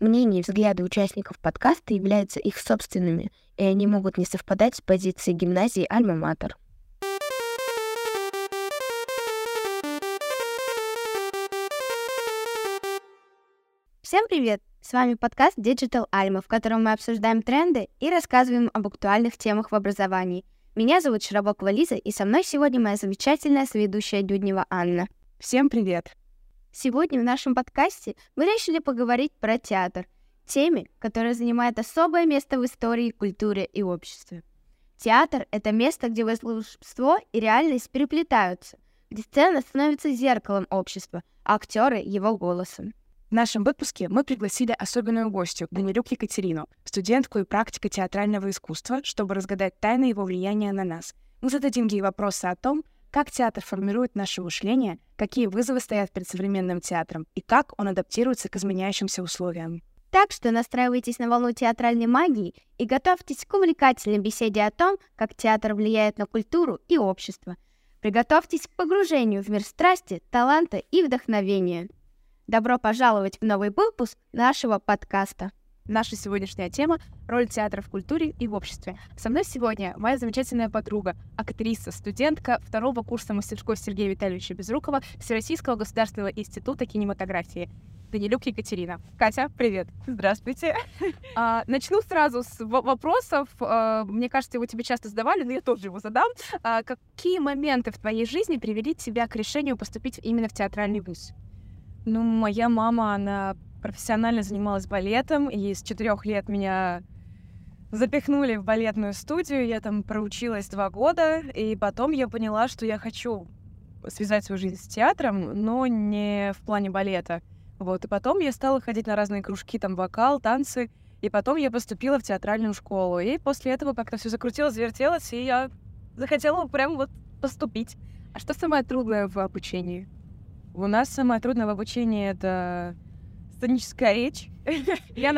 Мнения и взгляды участников подкаста являются их собственными, и они могут не совпадать с позицией гимназии «Альма-Матер». Всем привет! С вами подкаст Digital Alma, в котором мы обсуждаем тренды и рассказываем об актуальных темах в образовании. Меня зовут Широбокова Лиза, и со мной сегодня моя замечательная соведущая Дуднева Анна. Всем привет! Сегодня в нашем подкасте мы решили поговорить про театр, теме, которая занимает особое место в истории, культуре и обществе. Театр — это место, где волшебство и реальность переплетаются, где сцена становится зеркалом общества, а актеры — его голосом. В нашем выпуске мы пригласили особенную гостью, Данилюк Екатерину, студентку и практика театрального искусства, чтобы разгадать тайны его влияния на нас. Мы зададим ей вопросы о том, как театр формирует наше мышление, какие вызовы стоят перед современным театром и как он адаптируется к изменяющимся условиям. Так что настраивайтесь на волну театральной магии и готовьтесь к увлекательной беседе о том, как театр влияет на культуру и общество. Приготовьтесь к погружению в мир страсти, таланта и вдохновения. Добро пожаловать в новый выпуск нашего подкаста. Наша сегодняшняя тема — роль театра в культуре и в обществе. Со мной сегодня моя замечательная подруга, актриса, студентка второго курса мастерской Сергея Витальевича Безрукова Всероссийского государственного института кинематографии. Данилюк Екатерина. Катя, привет. Здравствуйте. А, начну сразу с вопросов. А, мне кажется, его тебе часто задавали, но я тоже его задам. А, какие моменты в твоей жизни привели тебя к решению поступить именно в театральный вуз? Ну, моя мама, она профессионально занималась балетом, и с четырех лет меня запихнули в балетную студию. Я там проучилась два года, и потом я поняла, что я хочу связать свою жизнь с театром, но не в плане балета. Вот, и потом я стала ходить на разные кружки, там, вокал, танцы, и потом я поступила в театральную школу. И после этого как-то все закрутилось, завертелось, и я захотела прям вот поступить. А что самое трудное в обучении? У нас самое трудное в обучении — это сценическая речь. Я.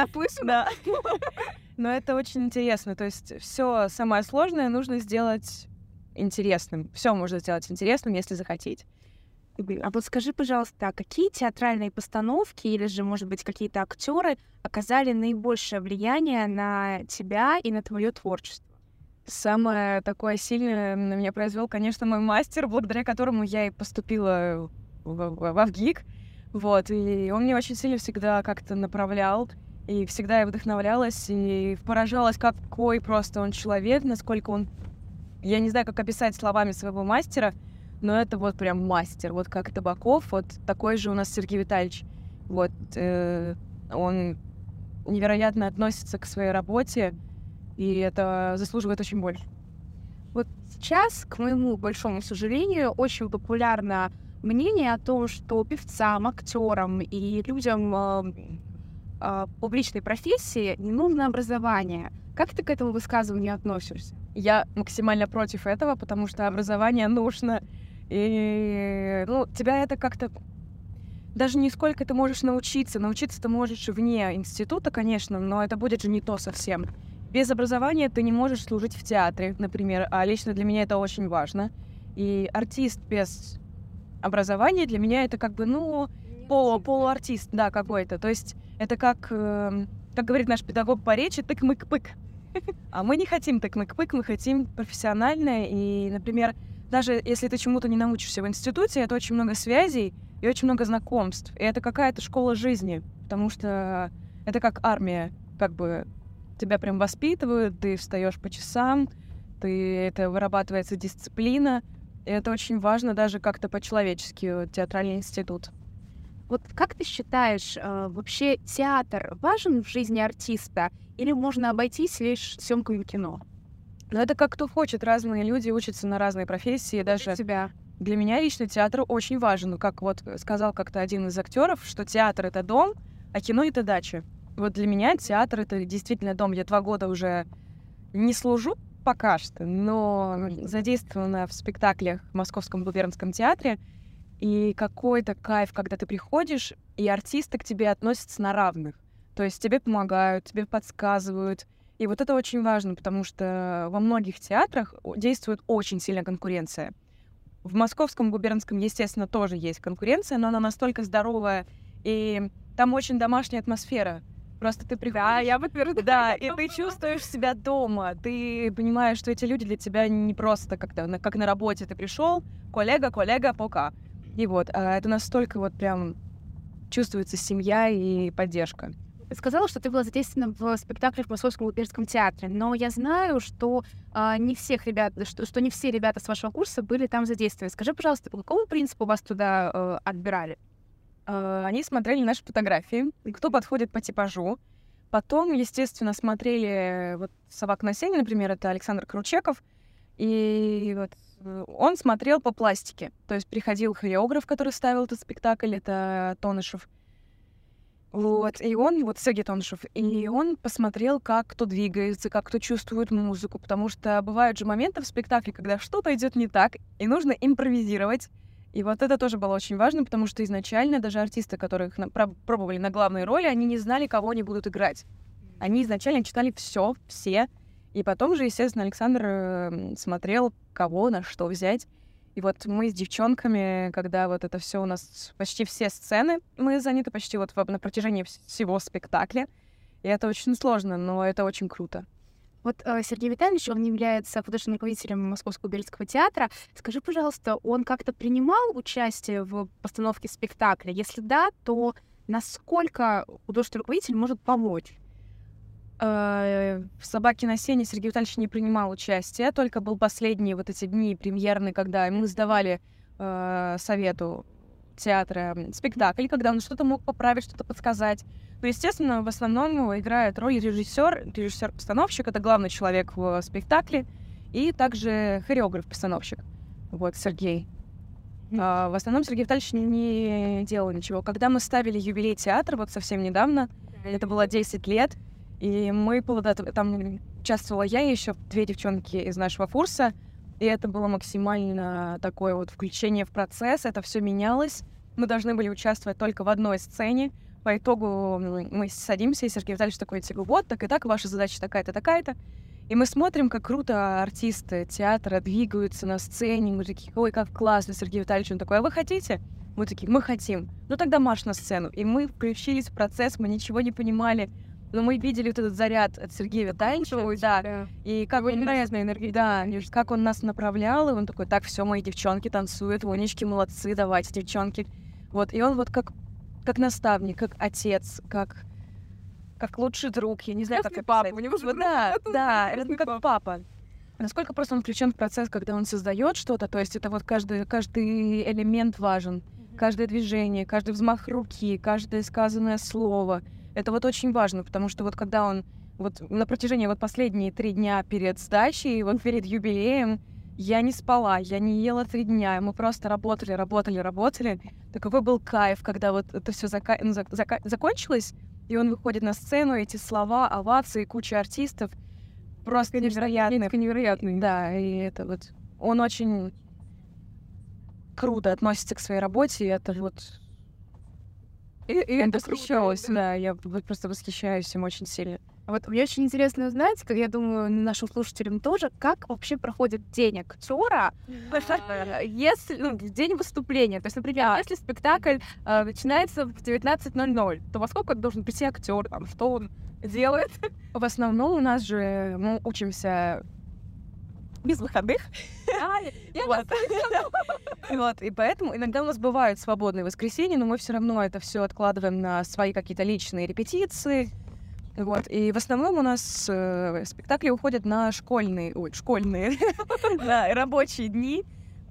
Да. Но это очень интересно. То есть все самое сложное нужно сделать интересным. Все можно сделать интересным, если захотеть. А вот скажи, пожалуйста, а какие театральные постановки или же, может быть, какие-то актеры оказали наибольшее влияние на тебя и на твое творчество? Самое такое сильное на меня произвел, конечно, мой мастер, благодаря которому я и поступила в, в ВГИК, вот, и он мне очень сильно всегда как-то направлял, и всегда я вдохновлялась, и поражалась, какой просто он человек, насколько он... Я не знаю, как описать словами своего мастера, но это вот прям мастер, вот как Табаков, вот такой же у нас Сергей Витальевич. Вот, э, он невероятно относится к своей работе, и это заслуживает очень больше. Вот сейчас, к моему большому сожалению, очень популярна мнение о том, что певцам, актерам и людям э, э, публичной профессии не нужно образование. Как ты к этому высказыванию относишься? Я максимально против этого, потому что образование нужно. И ну, тебя это как-то даже не сколько ты можешь научиться. Научиться ты можешь вне института, конечно, но это будет же не то совсем. Без образования ты не можешь служить в театре, например, а лично для меня это очень важно. И артист без образование для меня это как бы, ну, полу, полуартист, да, какой-то. То есть это как, э, как говорит наш педагог по речи, тык-мык-пык. А мы не хотим тык-мык-пык, мы хотим профессиональное. И, например, даже если ты чему-то не научишься в институте, это очень много связей и очень много знакомств. И это какая-то школа жизни, потому что это как армия, как бы тебя прям воспитывают, ты встаешь по часам, ты это вырабатывается дисциплина, и это очень важно даже как-то по-человечески, театральный институт. Вот как ты считаешь, э, вообще театр важен в жизни артиста или можно обойтись лишь съемкой кино? Ну, это как кто хочет. Разные люди учатся на разные профессии. Даже для тебя. Для меня лично театр очень важен. Как вот сказал как-то один из актеров, что театр — это дом, а кино — это дача. Вот для меня театр — это действительно дом. Я два года уже не служу пока что, но задействована в спектаклях в Московском губернском театре. И какой-то кайф, когда ты приходишь, и артисты к тебе относятся на равных. То есть тебе помогают, тебе подсказывают. И вот это очень важно, потому что во многих театрах действует очень сильная конкуренция. В Московском губернском, естественно, тоже есть конкуренция, но она настолько здоровая, и там очень домашняя атмосфера. Просто ты приходишь... Да, я подтверждаю. Да, и ты чувствуешь себя дома. Ты понимаешь, что эти люди для тебя не просто как-то, как на работе. Ты пришел, коллега, коллега, пока. И вот, а это настолько вот прям чувствуется семья и поддержка. Сказала, что ты была задействована в спектакле в Московском оперском театре, но я знаю, что а, не всех ребят, что, что не все ребята с вашего курса были там задействованы. Скажи, пожалуйста, по какому принципу вас туда э, отбирали? Э, Они смотрели наши фотографии, кто подходит по типажу. Потом, естественно, смотрели вот «Собак на сене», например, это Александр Кручеков. И вот э, он смотрел по пластике. То есть приходил хореограф, который ставил этот спектакль, это Тонышев. Вот, и он, вот Сергей Тонышев, и он посмотрел, как кто двигается, как кто чувствует музыку, потому что бывают же моменты в спектакле, когда что-то идет не так, и нужно импровизировать. И вот это тоже было очень важно, потому что изначально даже артисты, которых на- про- пробовали на главные роли, они не знали, кого они будут играть. Они изначально читали все, все, и потом же, естественно, Александр э, смотрел, кого на что взять. И вот мы с девчонками, когда вот это все у нас почти все сцены, мы заняты почти вот на протяжении вс- всего спектакля. И это очень сложно, но это очень круто. Вот э, Сергей Витальевич, он является художественным руководителем Московского оперского театра. Скажи, пожалуйста, он как-то принимал участие в постановке спектакля? Если да, то насколько художественный руководитель может помочь? Э, В «Собаке на сене» Сергей Витальевич не принимал участие, только был последние вот эти дни премьерные, когда мы сдавали э, совету театра спектакль, когда он что-то мог поправить, что-то подсказать. Но, естественно, в основном играет роль режиссер, режиссер-постановщик, это главный человек в спектакле, и также хореограф-постановщик. Вот, Сергей. А, в основном Сергей Витальевич не делал ничего. Когда мы ставили юбилей театра, вот совсем недавно, это было 10 лет, и мы там участвовала я и еще две девчонки из нашего курса, и это было максимально такое вот включение в процесс, это все менялось. Мы должны были участвовать только в одной сцене. По итогу мы садимся, и Сергей Витальевич такой, типа, вот, так и так, ваша задача такая-то, такая-то. И мы смотрим, как круто артисты театра двигаются на сцене. Мы такие, ой, как классно, Сергей Витальевич. Он такой, а вы хотите? Мы такие, мы хотим. Ну тогда марш на сцену. И мы включились в процесс, мы ничего не понимали. Но мы видели вот этот заряд от Сергея Витальевича, да, и как он, невероятная энергия. да, как он нас направлял, и он такой, так, все, мои девчонки танцуют, вонички молодцы, давайте, девчонки. Вот, и он вот как, как наставник, как отец, как, как лучший друг, я не знаю, как это папа, у него же Вот друг, Да, это да, это как папа. папа. Насколько просто он включен в процесс, когда он создает что-то, то есть это вот каждый, каждый элемент важен, каждое движение, каждый взмах руки, каждое сказанное слово. Это вот очень важно, потому что вот когда он вот на протяжении вот последние три дня перед сдачей, вот перед юбилеем, я не спала, я не ела три дня, мы просто работали, работали, работали. Таковой был кайф, когда вот это все закончилось, и он выходит на сцену, эти слова, овации, куча артистов. Просто невероятно. невероятный. Да, и это вот... Он очень круто относится к своей работе, и это вот... И, и это круто, восхищалась, да. да, я просто восхищаюсь им очень сильно. Вот мне очень интересно узнать, как я думаю, нашим слушателям тоже, как вообще проходит день актера, э, если ну, день выступления. То есть, например, если спектакль э, начинается в 19.00, то во сколько должен прийти актер, там, что он делает В основном у нас же мы учимся без выходных. Вот. Вот, и поэтому иногда у нас бывают свободные воскресенья, но мы все равно это все откладываем на свои какие-то личные репетиции. Вот, и в основном у нас э, спектакли уходят на школьные, ой, школьные, на рабочие дни.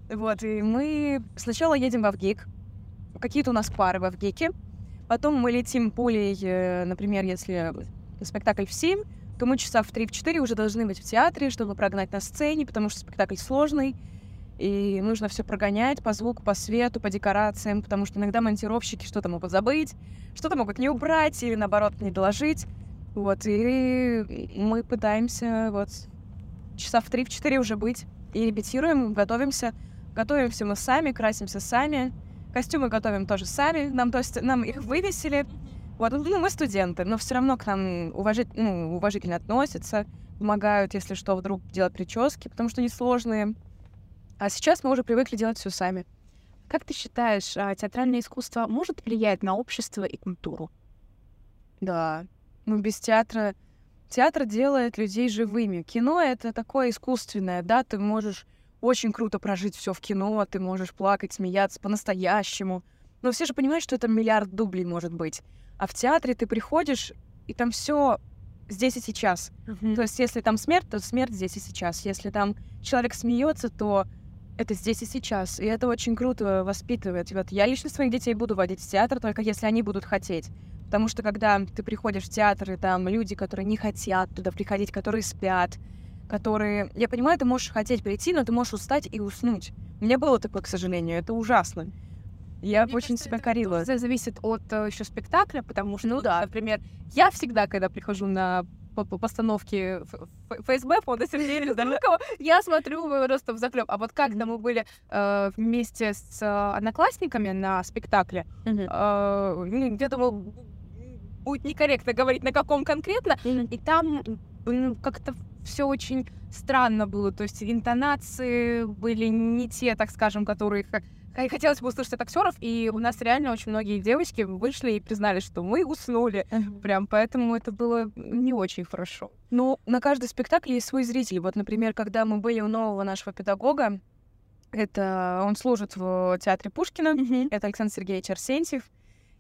Вот, и мы сначала едем в Авгик, какие-то у нас пары в Авгике, потом мы летим пулей, э, например, если спектакль в 7, то мы часа в 3-4 уже должны быть в театре, чтобы прогнать на сцене, потому что спектакль сложный, и нужно все прогонять по звуку, по свету, по декорациям, потому что иногда монтировщики что-то могут забыть, что-то могут не убрать или, наоборот, не доложить. Вот, и мы пытаемся вот часа в 3-4 уже быть, и репетируем, готовимся. Готовимся мы сами, красимся сами, костюмы готовим тоже сами, нам, то есть, нам их вывесили, вот, ну, мы студенты, но все равно к нам уважи- ну, уважительно относятся, помогают, если что, вдруг делать прически, потому что они сложные. А сейчас мы уже привыкли делать все сами. Как ты считаешь, а, театральное искусство может влиять на общество и культуру? Да. Ну, без театра... Театр делает людей живыми. Кино — это такое искусственное, да, ты можешь очень круто прожить все в кино, ты можешь плакать, смеяться по-настоящему. Но все же понимают, что это миллиард дублей может быть. А в театре ты приходишь, и там все здесь и сейчас. Mm-hmm. То есть, если там смерть, то смерть здесь и сейчас. Если там человек смеется, то это здесь и сейчас. И это очень круто воспитывает. вот я лично своих детей буду водить в театр, только если они будут хотеть. Потому что когда ты приходишь в театр, и там люди, которые не хотят туда приходить, которые спят, которые... Я понимаю, ты можешь хотеть прийти, но ты можешь устать и уснуть. У меня было такое, к сожалению, это ужасно. Я Мне очень кажется, себя корила. Это зависит от э, еще спектакля, потому что, ну да, например, я всегда, когда прихожу на по, по постановке ФСБ, фонда Сергея Бездорожного, я смотрю просто в заклеп. А вот когда мы были э, вместе с э, одноклассниками на спектакле, э, я думала, будет некорректно говорить, на каком конкретно, и там как-то все очень странно было, то есть интонации были не те, так скажем, которые Хотелось бы услышать от актеров, и у нас реально очень многие девочки вышли и признали, что мы уснули. Прям поэтому это было не очень хорошо. Ну, на каждый спектакль есть свой зритель. Вот, например, когда мы были у нового нашего педагога, это он служит в театре Пушкина, это Александр Сергеевич Арсентьев.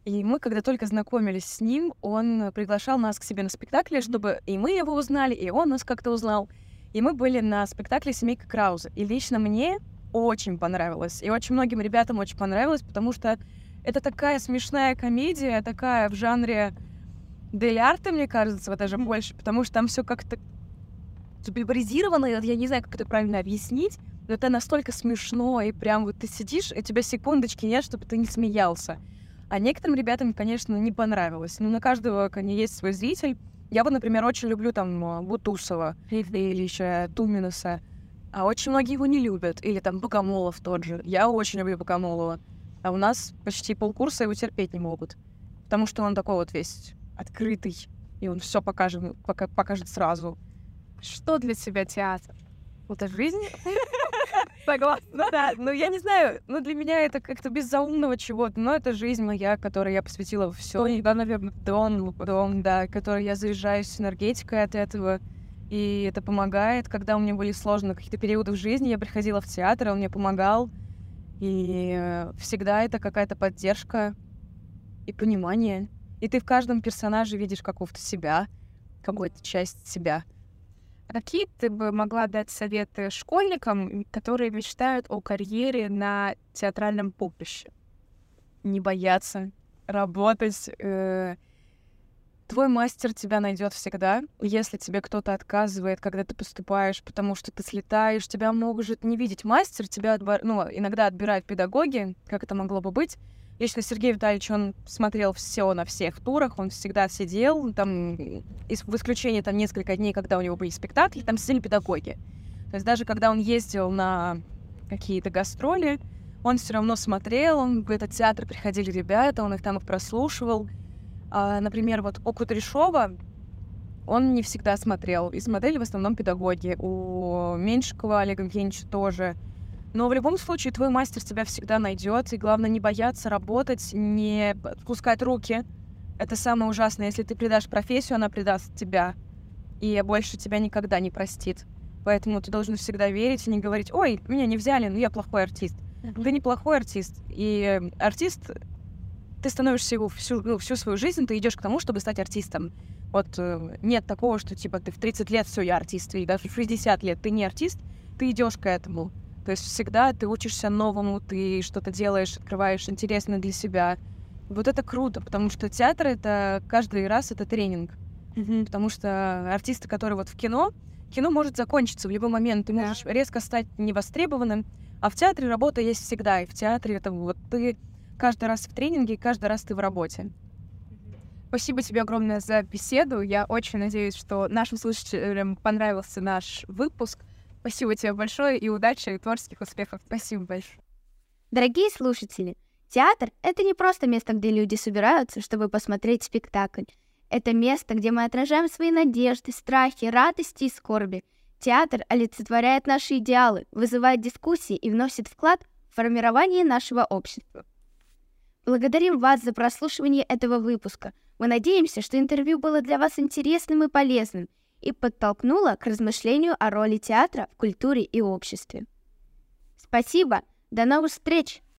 И мы, когда только знакомились с ним, он приглашал нас к себе на спектакле, чтобы и мы его узнали, и он нас как-то узнал. И мы были на спектакле «Семейка Крауза». И лично мне очень понравилось. И очень многим ребятам очень понравилось, потому что это такая смешная комедия, такая в жанре дель арта, мне кажется, даже больше, потому что там все как-то субибризировано, я не знаю, как это правильно объяснить, но это настолько смешно, и прям вот ты сидишь, и у тебя секундочки нет, чтобы ты не смеялся. А некоторым ребятам, конечно, не понравилось. Ну, на каждого, конечно, есть свой зритель. Я вот, например, очень люблю там Бутусова или еще Туминуса. А очень многие его не любят. Или там Богомолов тот же. Я очень люблю Богомолова. А у нас почти полкурса его терпеть не могут. Потому что он такой вот весь открытый. И он все покажет, пока, покажет сразу. Что для тебя театр? Это жизнь? Согласна. Да, ну я не знаю, ну для меня это как-то без заумного чего-то, но это жизнь моя, которой я посвятила все. Да, наверное. Дом, дом, да, который я заряжаюсь энергетикой от этого. И это помогает. Когда у меня были сложные какие-то периоды в жизни, я приходила в театр, он мне помогал. И э, всегда это какая-то поддержка и понимание. И ты в каждом персонаже видишь какого-то себя, какую-то часть себя. А какие ты бы могла дать советы школьникам, которые мечтают о карьере на театральном поприще? Не бояться, работать, э, твой мастер тебя найдет всегда. Если тебе кто-то отказывает, когда ты поступаешь, потому что ты слетаешь, тебя может не видеть мастер, тебя отбор... ну, иногда отбирают педагоги, как это могло бы быть. Если Сергей Витальевич, он смотрел все на всех турах, он всегда сидел, там, в исключение там несколько дней, когда у него были спектакли, там сидели педагоги. То есть даже когда он ездил на какие-то гастроли, он все равно смотрел, он в этот театр приходили ребята, он их там их прослушивал. А, например, вот у Кудряшова он не всегда смотрел, и смотрели в основном педагоги. У Меньшикова Олега Евгеньевича тоже. Но в любом случае твой мастер тебя всегда найдет, и главное не бояться работать, не отпускать руки. Это самое ужасное. Если ты предашь профессию, она предаст тебя, и больше тебя никогда не простит. Поэтому ты должен всегда верить и не говорить, ой, меня не взяли, но я плохой артист. Ты не плохой артист. И артист ты становишься его всю, ну, всю свою жизнь, ты идешь к тому, чтобы стать артистом. Вот э, нет такого, что типа ты в 30 лет все я артист, или даже в 60 лет ты не артист, ты идешь к этому. То есть всегда ты учишься новому, ты что-то делаешь, открываешь интересное для себя. Вот это круто, потому что театр это каждый раз это тренинг. Mm-hmm. Потому что артисты, которые вот в кино, кино может закончиться в любой момент, ты можешь yeah. резко стать невостребованным, а в театре работа есть всегда, и в театре это вот ты каждый раз в тренинге, каждый раз ты в работе. Спасибо тебе огромное за беседу. Я очень надеюсь, что нашим слушателям понравился наш выпуск. Спасибо тебе большое и удачи, и творческих успехов. Спасибо большое. Дорогие слушатели, театр — это не просто место, где люди собираются, чтобы посмотреть спектакль. Это место, где мы отражаем свои надежды, страхи, радости и скорби. Театр олицетворяет наши идеалы, вызывает дискуссии и вносит вклад в формирование нашего общества. Благодарим вас за прослушивание этого выпуска. Мы надеемся, что интервью было для вас интересным и полезным и подтолкнуло к размышлению о роли театра в культуре и обществе. Спасибо! До новых встреч!